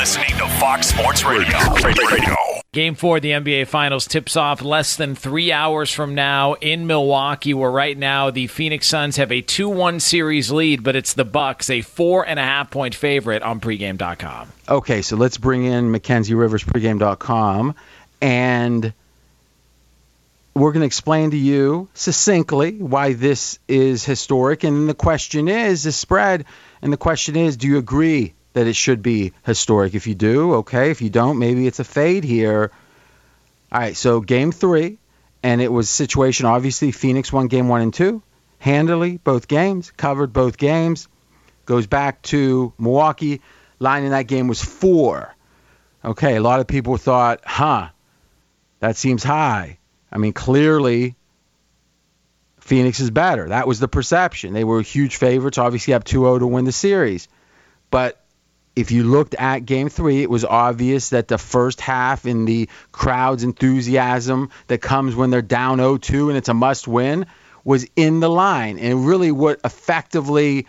listening to Fox Sports Radio. Radio. Game four of the NBA Finals tips off less than three hours from now in Milwaukee, where right now the Phoenix Suns have a 2 1 series lead, but it's the Bucks, a four and a half point favorite on pregame.com. Okay, so let's bring in Mackenzie Rivers, pregame.com, and we're going to explain to you succinctly why this is historic. And the question is the spread, and the question is do you agree that it should be historic. If you do, okay. If you don't, maybe it's a fade here. All right, so game three, and it was situation. Obviously, Phoenix won game one and two handily, both games, covered both games. Goes back to Milwaukee. Line in that game was four. Okay, a lot of people thought, huh, that seems high. I mean, clearly, Phoenix is better. That was the perception. They were huge favorites, obviously up 2 0 to win the series. But if you looked at game three, it was obvious that the first half in the crowd's enthusiasm that comes when they're down 0 2 and it's a must win was in the line. And really, what effectively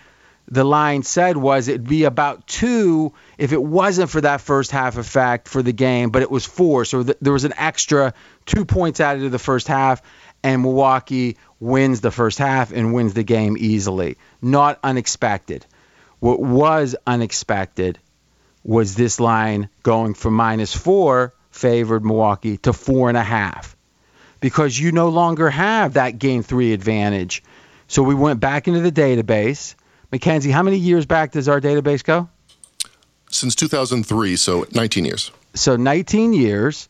the line said was it'd be about two if it wasn't for that first half effect for the game, but it was four. So th- there was an extra two points added to the first half, and Milwaukee wins the first half and wins the game easily. Not unexpected. What was unexpected was this line going from minus four favored Milwaukee to four and a half because you no longer have that game three advantage. So we went back into the database. Mackenzie, how many years back does our database go? Since 2003, so 19 years. So 19 years.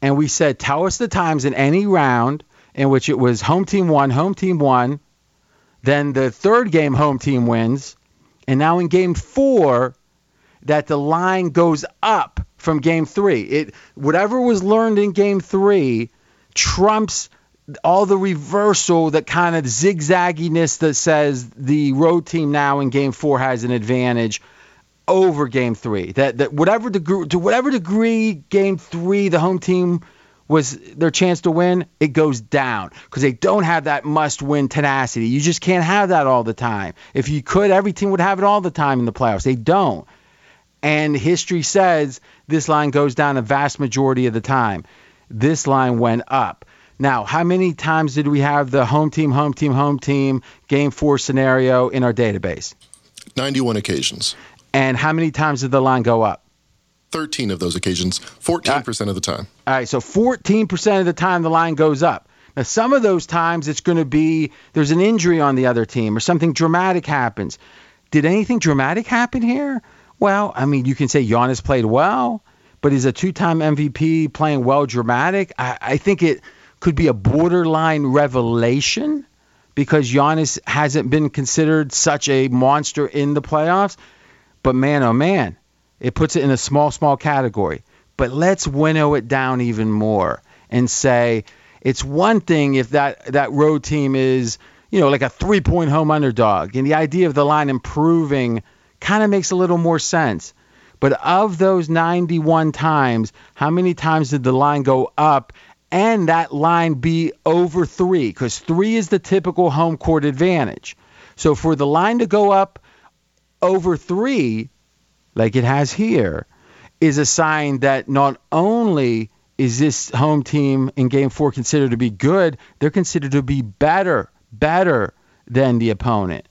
And we said, tell us the times in any round in which it was home team one, home team one. Then the third game, home team wins. And now in game four, that the line goes up from game three. It whatever was learned in game three trumps all the reversal, that kind of zigzagginess that says the road team now in game four has an advantage over game three. That that whatever degree to whatever degree game three the home team was their chance to win, it goes down because they don't have that must win tenacity. You just can't have that all the time. If you could, every team would have it all the time in the playoffs. They don't. And history says this line goes down a vast majority of the time. This line went up. Now, how many times did we have the home team, home team, home team game four scenario in our database? 91 occasions. And how many times did the line go up? 13 of those occasions, 14% ah. of the time. All right, so 14% of the time the line goes up. Now, some of those times it's going to be there's an injury on the other team or something dramatic happens. Did anything dramatic happen here? Well, I mean, you can say Giannis played well, but is a two time MVP playing well dramatic? I, I think it could be a borderline revelation because Giannis hasn't been considered such a monster in the playoffs. But man, oh man, it puts it in a small, small category. But let's winnow it down even more and say it's one thing if that, that road team is, you know, like a three point home underdog. And the idea of the line improving kind of makes a little more sense. But of those 91 times, how many times did the line go up and that line be over three? Because three is the typical home court advantage. So for the line to go up over three, like it has here, is a sign that not only is this home team in game four considered to be good, they're considered to be better, better than the opponent.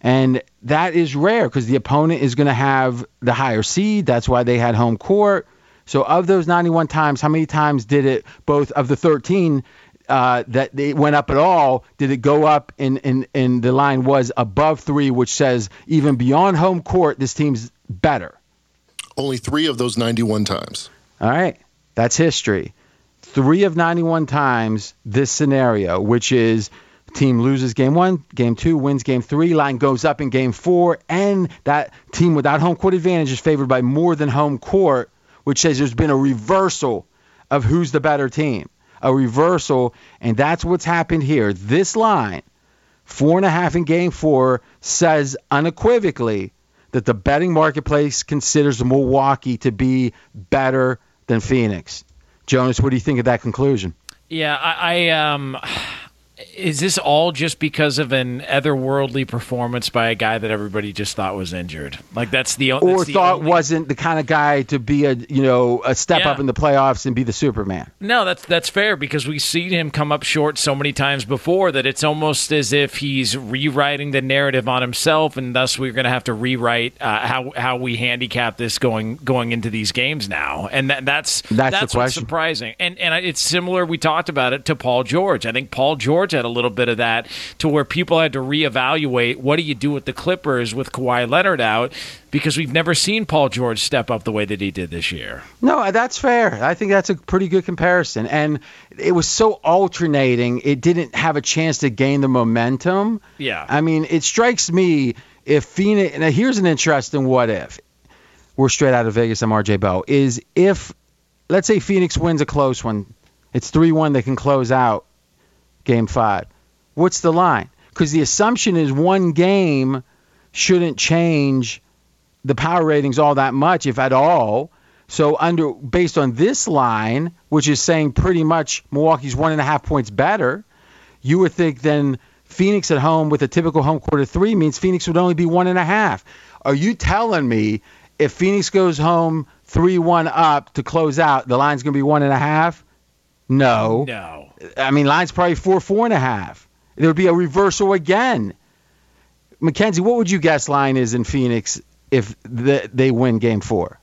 And that is rare because the opponent is going to have the higher seed. That's why they had home court. So, of those 91 times, how many times did it, both of the 13 uh, that it went up at all, did it go up and, and, and the line was above three, which says even beyond home court, this team's better? Only three of those 91 times. All right. That's history. Three of 91 times this scenario, which is team loses game one, game two, wins game three, line goes up in game four, and that team without home court advantage is favored by more than home court, which says there's been a reversal of who's the better team. A reversal, and that's what's happened here. This line, four and a half in game four, says unequivocally that the betting marketplace considers Milwaukee to be better than Phoenix. Jonas, what do you think of that conclusion? Yeah, I, I um is this all just because of an otherworldly performance by a guy that everybody just thought was injured? Like that's the or the thought only- wasn't the kind of guy to be a you know a step Yeah. up in the playoffs and be the Superman. No, that's that's fair because we've seen him come up short so many times before that it's almost as if he's rewriting the narrative on himself, and thus we're going to have to rewrite uh, how how we handicap this going going into these games now, and that, that's That's the what's surprising. And and it's similar. We talked about it to Paul George. I think Paul George had a little bit of that to where people had to reevaluate what do you do with the Clippers with Kawhi Leonard out because we've never seen Paul George step up the way that he did this year. No, that's fair. I think that's a pretty good comparison. And it was so alternating, it didn't have a chance to gain the momentum. Yeah. I mean, it strikes me if Phoenix. Now, here's an interesting what if. We're straight out of Vegas. I'm RJ Bell. Is if, let's say Phoenix wins a close one, it's 3 1, they can close out game five. What's the line? Because the assumption is one game shouldn't change the power ratings all that much, if at all. So under based on this line, which is saying pretty much Milwaukee's one and a half points better, you would think then Phoenix at home with a typical home quarter three means Phoenix would only be one and a half. Are you telling me if Phoenix goes home three one up to close out, the line's gonna be one and a half? No. No. I mean, line's probably four, four and a half. There would be a reversal again. Mackenzie, what would you guess line is in Phoenix if the, they win game four?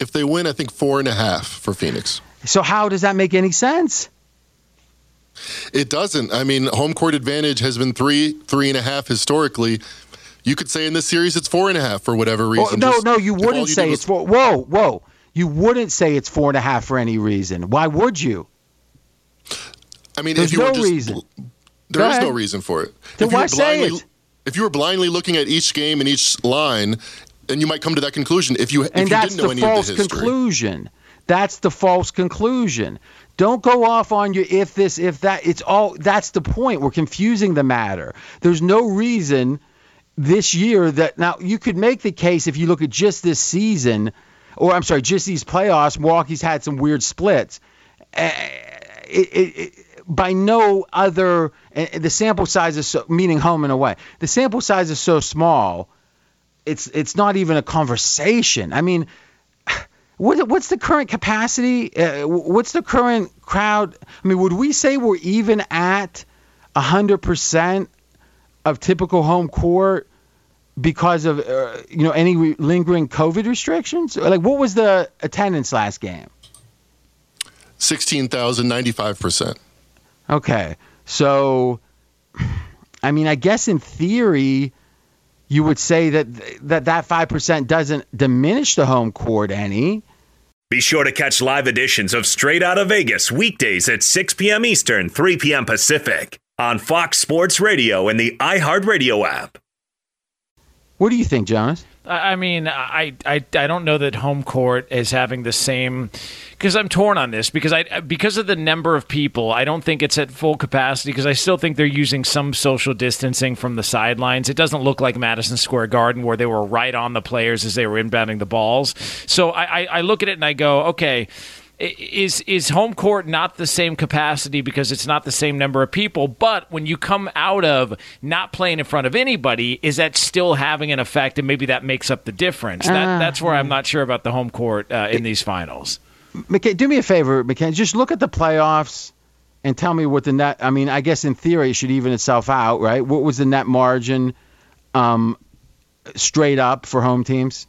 If they win, I think four and a half for Phoenix. So how does that make any sense? It doesn't. I mean, home court advantage has been three, three and a half historically. You could say in this series it's four and a half for whatever Oh, reason. no, Just- no, you wouldn't you say did it's four. Whoa, whoa. You wouldn't say it's four and a half for any reason. Why would you? I mean, There's if you no were just, reason. There is no reason for it. Then if why were say it? If you were blindly looking at each game and each line, then you might come to that conclusion. If you if And you that's didn't know the any false of the history. conclusion. That's the false conclusion. Don't go off on your if this, if that. It's all that's the point. We're confusing the matter. There's no reason this year that now you could make the case if you look at just this season, or I'm sorry, just these playoffs. Milwaukee's had some weird splits. Uh, it, it, it, by no other, uh, the sample size is so, meaning home in a way. The sample size is so small. It's it's not even a conversation. I mean, what, what's the current capacity? Uh, what's the current crowd? I mean, would we say we're even at 100% of typical home court because of uh, you know any re- lingering COVID restrictions? Like, what was the attendance last game? 16,095%. Okay, so I mean, I guess in theory, you would say that that that five percent doesn't diminish the home court any. Be sure to catch live editions of Straight Out of Vegas weekdays at 6 p.m. Eastern, 3 p.m. Pacific on Fox Sports Radio and the iHeartRadio app. What do you think, Jonas? I mean, I, I I don't know that home court is having the same because I'm torn on this because I because of the number of people. I don't think it's at full capacity because I still think they're using some social distancing from the sidelines. It doesn't look like Madison Square Garden where they were right on the players as they were inbounding the balls. So I, I, I look at it and I go, okay. I- Is is home court not the same capacity because it's not the same number of people? But when you come out of not playing in front of anybody, is that still having an effect? And maybe that makes up the difference. That, that's where I'm not sure about the home court uh, in these finals. McKay, do me a favor, McKay. Just look at the playoffs and tell me what the net. I mean, I guess in theory it should even itself out, right? What was the net margin, um, straight up for home teams,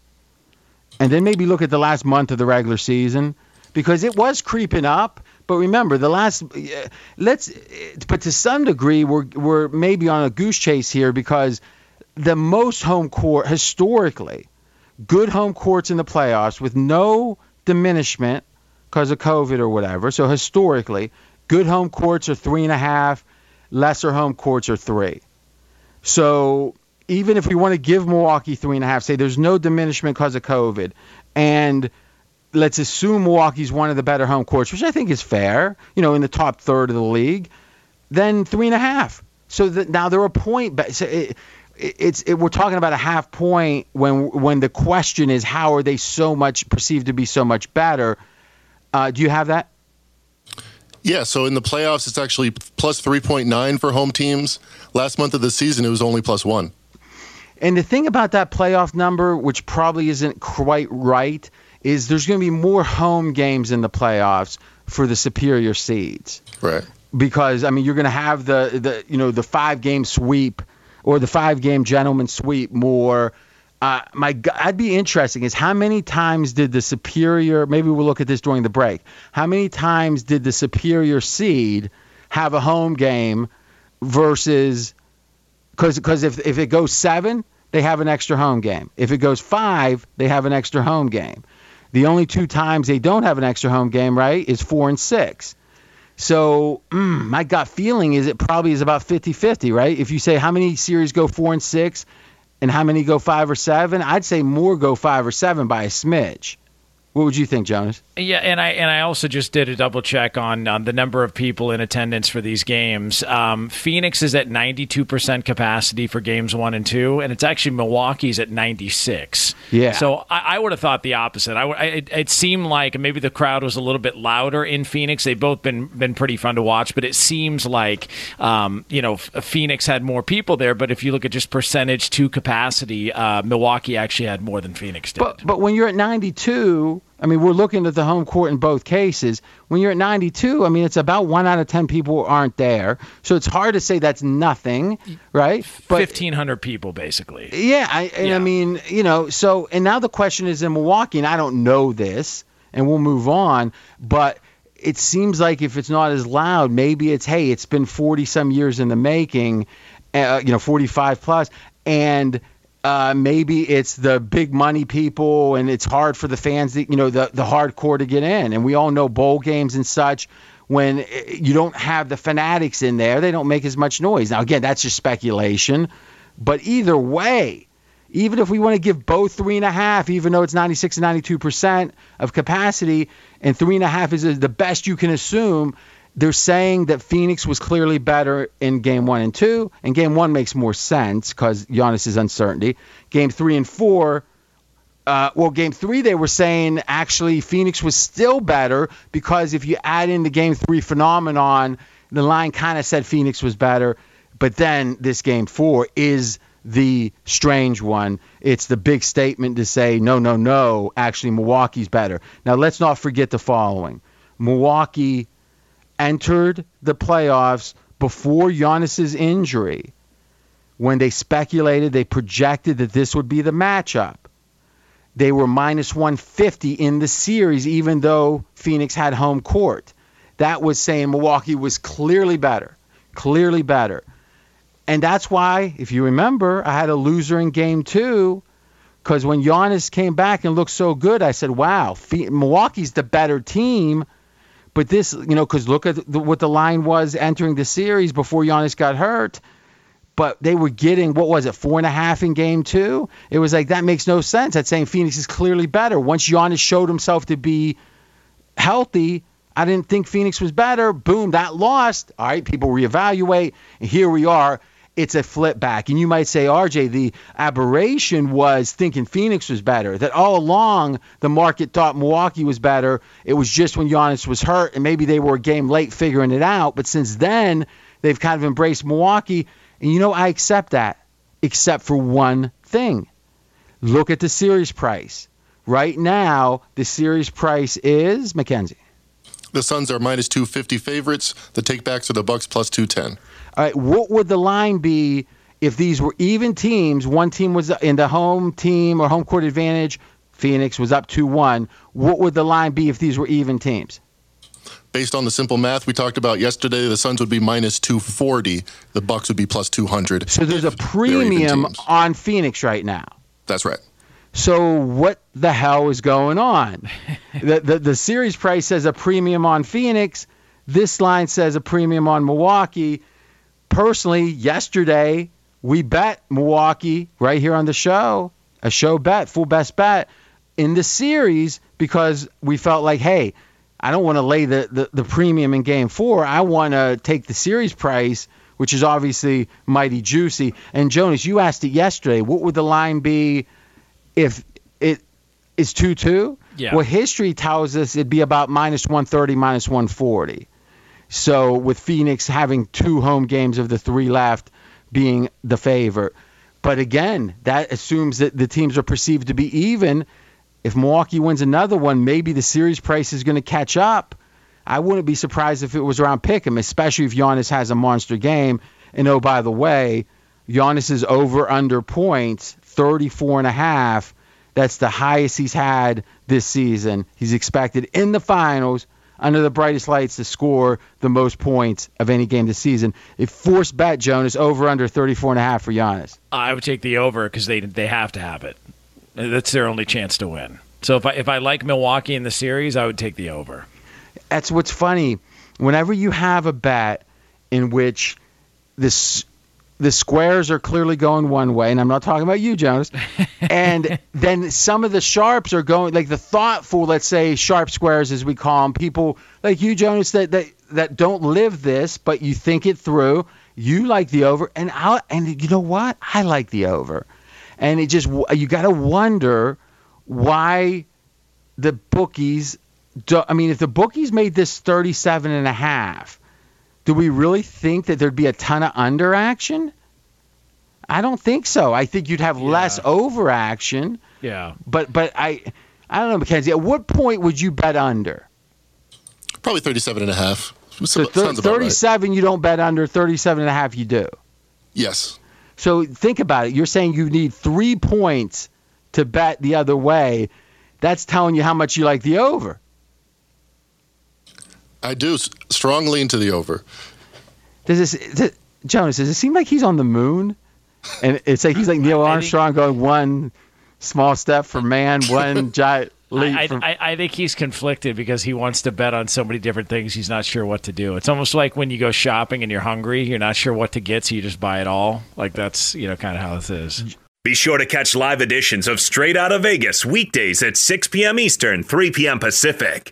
and then maybe look at the last month of the regular season because it was creeping up. But remember, the last uh, let's, but to some degree, we're we're maybe on a goose chase here because the most home court historically, good home courts in the playoffs with no diminishment because of COVID or whatever. So historically, good home courts are three and a half, lesser home courts are three. So even if we want to give Milwaukee three and a half, say there's no diminishment because of COVID, and let's assume Milwaukee's one of the better home courts, which I think is fair, you know, in the top third of the league, then three and a half. So that now they're a point. But so it, it, it's it, we're talking about a half point when when the question is how are they so much perceived to be so much better? Uh, do you have that? Yeah, so in the playoffs, it's actually plus 3.9 for home teams. Last month of the season, it was only plus one. And the thing about that playoff number, which probably isn't quite right, is there's going to be more home games in the playoffs for the superior seeds. Right. Because I mean, you're going to have the the you know the five game sweep or the five game gentleman sweep more. Uh, my I'd be interesting is how many times did the superior maybe we'll look at this during the break. How many times did the superior seed have a home game versus because because if if it goes seven, they have an extra home game. If it goes five, they have an extra home game. The only two times they don't have an extra home game, right, is four and six. So mm, my gut feeling is it probably is about 50-50, right? If you say how many series go four and six, and how many go five or seven, I'd say more go five or seven by a smidge. What would you think, Jonas? Yeah, and I and I also just did a double check on, on the number of people in attendance for these games. Um, Phoenix is at ninety two percent capacity for games one and two, and it's actually Milwaukee's at ninety six. Yeah. So I, I, would have thought the opposite. I, I it, it, seemed like maybe the crowd was a little bit louder in Phoenix. They've both been been pretty fun to watch, but it seems like um, you know Phoenix had more people there. But if you look at just percentage to capacity, uh, Milwaukee actually had more than Phoenix did. But but when you're at ninety two I mean, we're looking at the home court in both cases. When you're at 92, I mean, it's about one out of 10 people aren't there. So it's hard to say that's nothing, right? But 1,500 people, basically. Yeah. I, and yeah. I mean, you know, so, and now the question is in Milwaukee, and I don't know this, and we'll move on, but it seems like if it's not as loud, maybe it's, hey, it's been 40 some years in the making, uh, you know, 45 plus, and – uh, maybe it's the big money people and it's hard for the fans, you know, the, the hardcore to get in. And we all know bowl games and such, when eh, you don't have the fanatics in there, they don't make as much noise. Now, again, that's just speculation. But either way, even if we want to give both three and a half, even though it's 96 and 92 percent of capacity, and three and a half is the best you can assume, they're saying that Phoenix was clearly better in game one and two, and game one makes more sense because Giannis' uncertainty. Game three and four, uh, well, game three, they were saying actually Phoenix was still better because if you add in the game three phenomenon, the line kind of said Phoenix was better. But then this game four is the strange one. It's the big statement to say, no, no, no, actually, Milwaukee's better. Now, let's not forget the following Milwaukee entered the playoffs before Giannis's injury when they speculated, they projected that this would be the matchup. They were minus 150 in the series, even though Phoenix had home court. That was saying Milwaukee was clearly better, clearly better. And that's why, if you remember, I had a loser in game two because when Giannis came back and looked so good, I said, wow, Milwaukee's the better team but this, you know, because look at the, what the line was entering the series before Giannis got hurt. But they were getting what was it, four and a half in game two? It was like that makes no sense. That's saying Phoenix is clearly better. Once Giannis showed himself to be healthy, I didn't think Phoenix was better. Boom, that lost. All right, people reevaluate. And here we are it's a flip back. And you might say, RJ, the aberration was thinking Phoenix was better. That all along the market thought Milwaukee was better. It was just when Giannis was hurt, and maybe they were a game late figuring it out. But since then, they've kind of embraced Milwaukee. And you know, I accept that, except for one thing. Look at the series price. Right now, the series price is Mackenzie. The Suns are minus 250 favorites. The takebacks are the Bucks plus 210. All right, what would the line be if these were even teams? One team was in the home team or home court advantage. Phoenix was up 2 1. What would the line be if these were even teams? Based on the simple math we talked about yesterday, the Suns would be minus 240. The Bucks would be plus 200. So there's a premium on Phoenix right now. That's right. So what the hell is going on? the, the the series price says a premium on Phoenix. This line says a premium on Milwaukee personally, yesterday we bet Milwaukee right here on the show, a show bet, full best bet in the series because we felt like, hey, I don't want to lay the, the, the premium in game four. I want to take the series price, which is obviously mighty juicy. And Jonas, you asked it yesterday. What would the line be if it is 2 2? Yeah. Well, history tells us it'd be about minus 130, minus 140. So with Phoenix having two home games of the three left being the favorite. But again, that assumes that the teams are perceived to be even. If Milwaukee wins another one, maybe the series price is going to catch up. I wouldn't be surprised if it was around Pick'em, especially if Giannis has a monster game. And oh, by the way, Giannis's over under points, 34 and a half. That's the highest he's had this season. He's expected in the finals under the brightest lights to score the most points of any game this season. A forced bet, Jonas, over under 34 and a half for Giannis. I would take the over because they they have to have it. That's their only chance to win. So if I if I like Milwaukee in the series, I would take the over. That's what's funny. Whenever you have a bet in which this the squares are clearly going one way, and I'm not talking about you, Jonas. and then some of the sharps are going like the thoughtful, let's say sharp squares as we call them, people like you, Jonas, that that that don't live this, but you think it through. You like the over, and I and you know what? I like the over, and it just you got to wonder why the bookies. Do, I mean, if the bookies made this 37 and a half do we really think that there'd be a ton of under action? I don't think so. I think you'd have yeah. less over action. Yeah. But but I I don't know, Mackenzie. At what point would you bet under? Probably 37 and a half. So th- 37 right. you don't bet under, 37 and a half you do. Yes. So think about it. You're saying you need 3 points to bet the other way. That's telling you how much you like the over. I do strongly into the over. Does this, does, Jonas? Does it seem like he's on the moon? And it's like he's like Neil Armstrong going one small step for man, one giant leap. I, I, I, think he's conflicted because he wants to bet on so many different things. He's not sure what to do. It's almost like when you go shopping and you're hungry, you're not sure what to get, so you just buy it all. Like that's you know kind of how this is. Be sure to catch live editions of Straight Out of Vegas weekdays at 6 p.m. Eastern, 3 p.m. Pacific.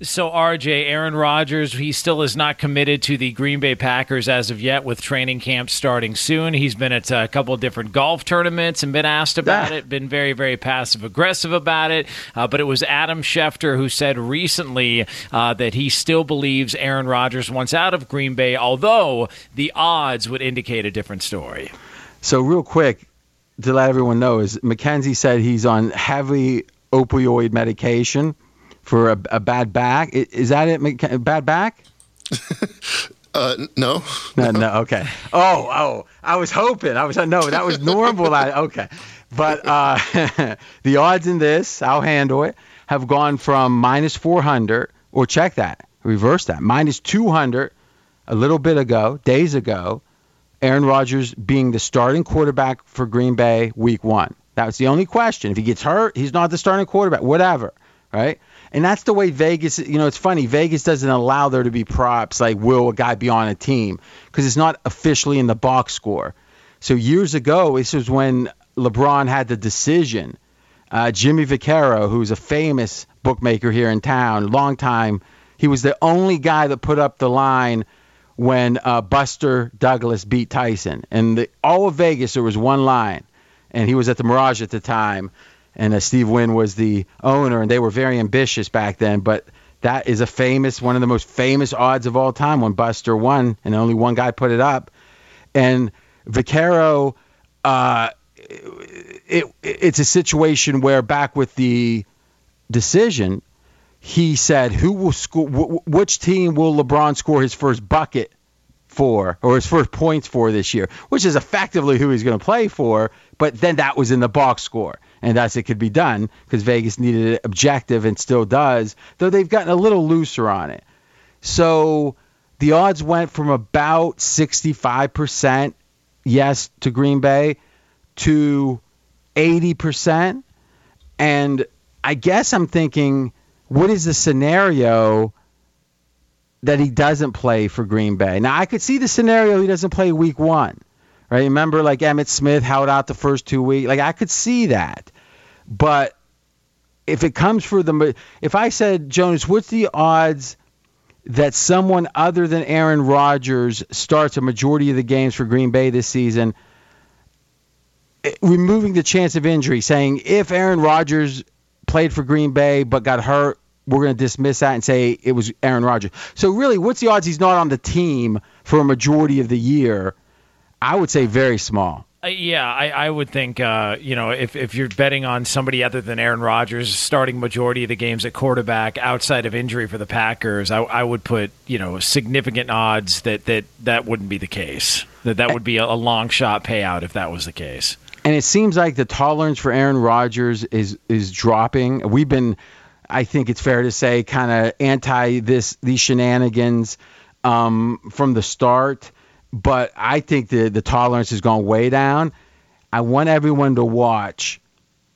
So, RJ, Aaron Rodgers, he still is not committed to the Green Bay Packers as of yet, with training camp starting soon. He's been at a couple of different golf tournaments and been asked about it, been very, very passive aggressive about it. Uh, but it was Adam Schefter who said recently uh, that he still believes Aaron Rodgers wants out of Green Bay, although the odds would indicate a different story. So, real quick, to let everyone know, is Mackenzie said he's on heavy opioid medication for a, a bad back. Is that it? Bad back? Uh, no. no. no. Okay. Oh, oh. I was hoping. I was no. That was normal. I, okay. But uh, the odds in this, I'll handle it, have gone from minus 400, or check that, reverse that, minus 200 a little bit ago, days ago. Aaron Rodgers being the starting quarterback for Green Bay week one. That was the only question. If he gets hurt, he's not the starting quarterback, whatever. Right? And that's the way Vegas, you know, it's funny. Vegas doesn't allow there to be props like will a guy be on a team because it's not officially in the box score. So years ago, this was when LeBron had the decision. Uh, Jimmy Vaccaro, who's a famous bookmaker here in town, long time, he was the only guy that put up the line when uh, Buster Douglas beat Tyson. And the, all of Vegas, there was one line, and he was at the Mirage at the time and uh, Steve Wynn was the owner, and they were very ambitious back then. But that is a famous, one of the most famous odds of all time when Buster won, and only one guy put it up. And Vaccaro, uh, it, it's a situation where back with the decision, he said, "Who will score? which team will LeBron score his first bucket for, or his first points for this year?" Which is effectively who he's going to play for. But then that was in the box score and thus it could be done because Vegas needed it objective and still does, though they've gotten a little looser on it. So the odds went from about 65% yes to Green Bay to 80%. And I guess I'm thinking, what is the scenario that he doesn't play for Green Bay. Now I could see the scenario he doesn't play week one. Right? Remember like Emmitt Smith held out the first two weeks. Like I could see that. But if it comes for the if I said Jonas, what's the odds that someone other than Aaron Rodgers starts a majority of the games for Green Bay this season? Eh, removing the chance of injury, saying if Aaron Rodgers played for Green Bay but got hurt, we're going to dismiss that and say it was Aaron Rodgers. So really, what's the odds he's not on the team for a majority of the year? I would say very small. Uh, yeah, I, I, would think uh, you know if, if you're betting on somebody other than Aaron Rodgers starting majority of the games at quarterback outside of injury for the Packers, I, I would put you know significant odds that that that wouldn't be the case. That that would be a, a long shot payout if that was the case. And it seems like the tolerance for Aaron Rodgers is is dropping. We've been, I think it's fair to say, kind of anti this these shenanigans um, from the start but I think the the tolerance has gone way down. I want everyone to watch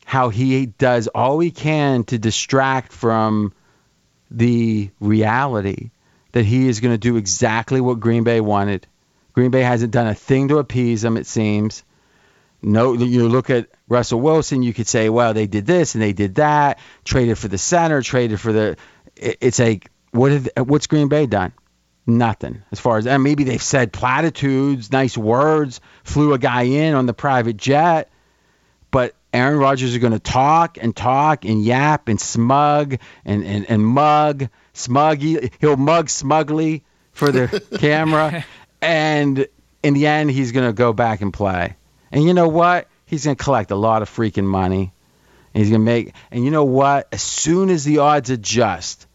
how he does all he can to distract from the reality that he is going to do exactly what Green Bay wanted. Green Bay hasn't done a thing to appease him, it seems. No, you look at Russell Wilson, you could say, well, they did this and they did that, traded for the center, traded for the. It's like, what did, what's Green Bay done? Nothing as far as and maybe they've said platitudes, nice words, flew a guy in on the private jet, but Aaron Rodgers is going to talk and talk and yap and smug and, and, and mug smuggy. He'll mug smugly for the camera, and in the end, he's going to go back and play. And you know what? He's going to collect a lot of freaking money. And he's going to make. And you know what? As soon as the odds adjust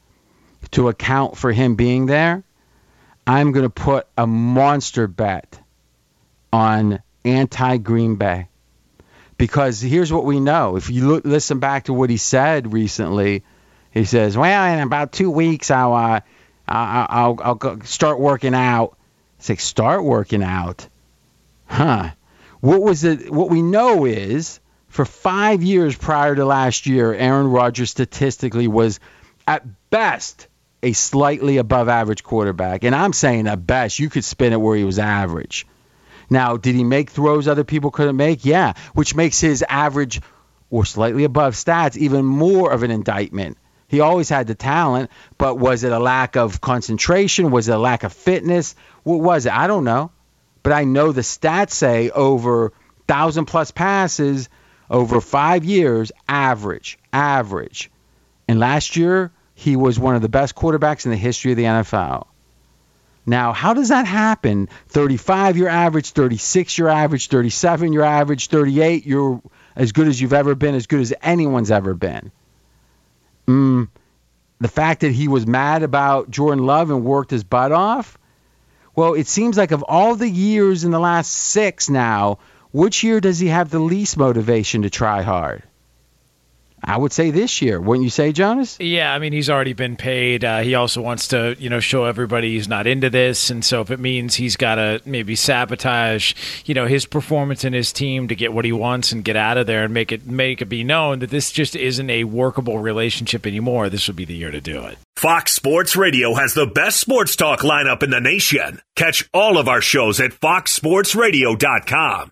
to account for him being there, I'm going to put a monster bet on anti Green Bay. Because here's what we know. If you look, listen back to what he said recently, he says, "Well, in about two weeks, I'll uh, I'll, I'll, I'll start working out." It's like start working out, huh? What was it? What we know is for five years prior to last year, Aaron Rodgers statistically was at best a slightly above average quarterback. And I'm saying at best, you could spin it where he was average. Now, did he make throws other people couldn't make? Yeah, which makes his average or slightly above stats even more of an indictment. He always had the talent, but was it a lack of concentration? Was it a lack of fitness? What was it? I don't know. But I know the stats say over thousand plus passes over five years, average, average. And last year, he was one of the best quarterbacks in the history of the NFL. Now, how does that happen? 35 your average, 36 your average, 37 your average, 38 you're as good as you've ever been, as good as anyone's ever been. Mm, the fact that he was mad about Jordan Love and worked his butt off. Well, it seems like of all the years in the last six now, which year does he have the least motivation to try hard? I would say this year, wouldn't you say, Jonas? Yeah, I mean he's already been paid. Uh, he also wants to, you know, show everybody he's not into this, and so if it means he's got to maybe sabotage, you know, his performance and his team to get what he wants and get out of there and make it make it be known that this just isn't a workable relationship anymore, this would be the year to do it. Fox Sports Radio has the best sports talk lineup in the nation. Catch all of our shows at foxsportsradio.com.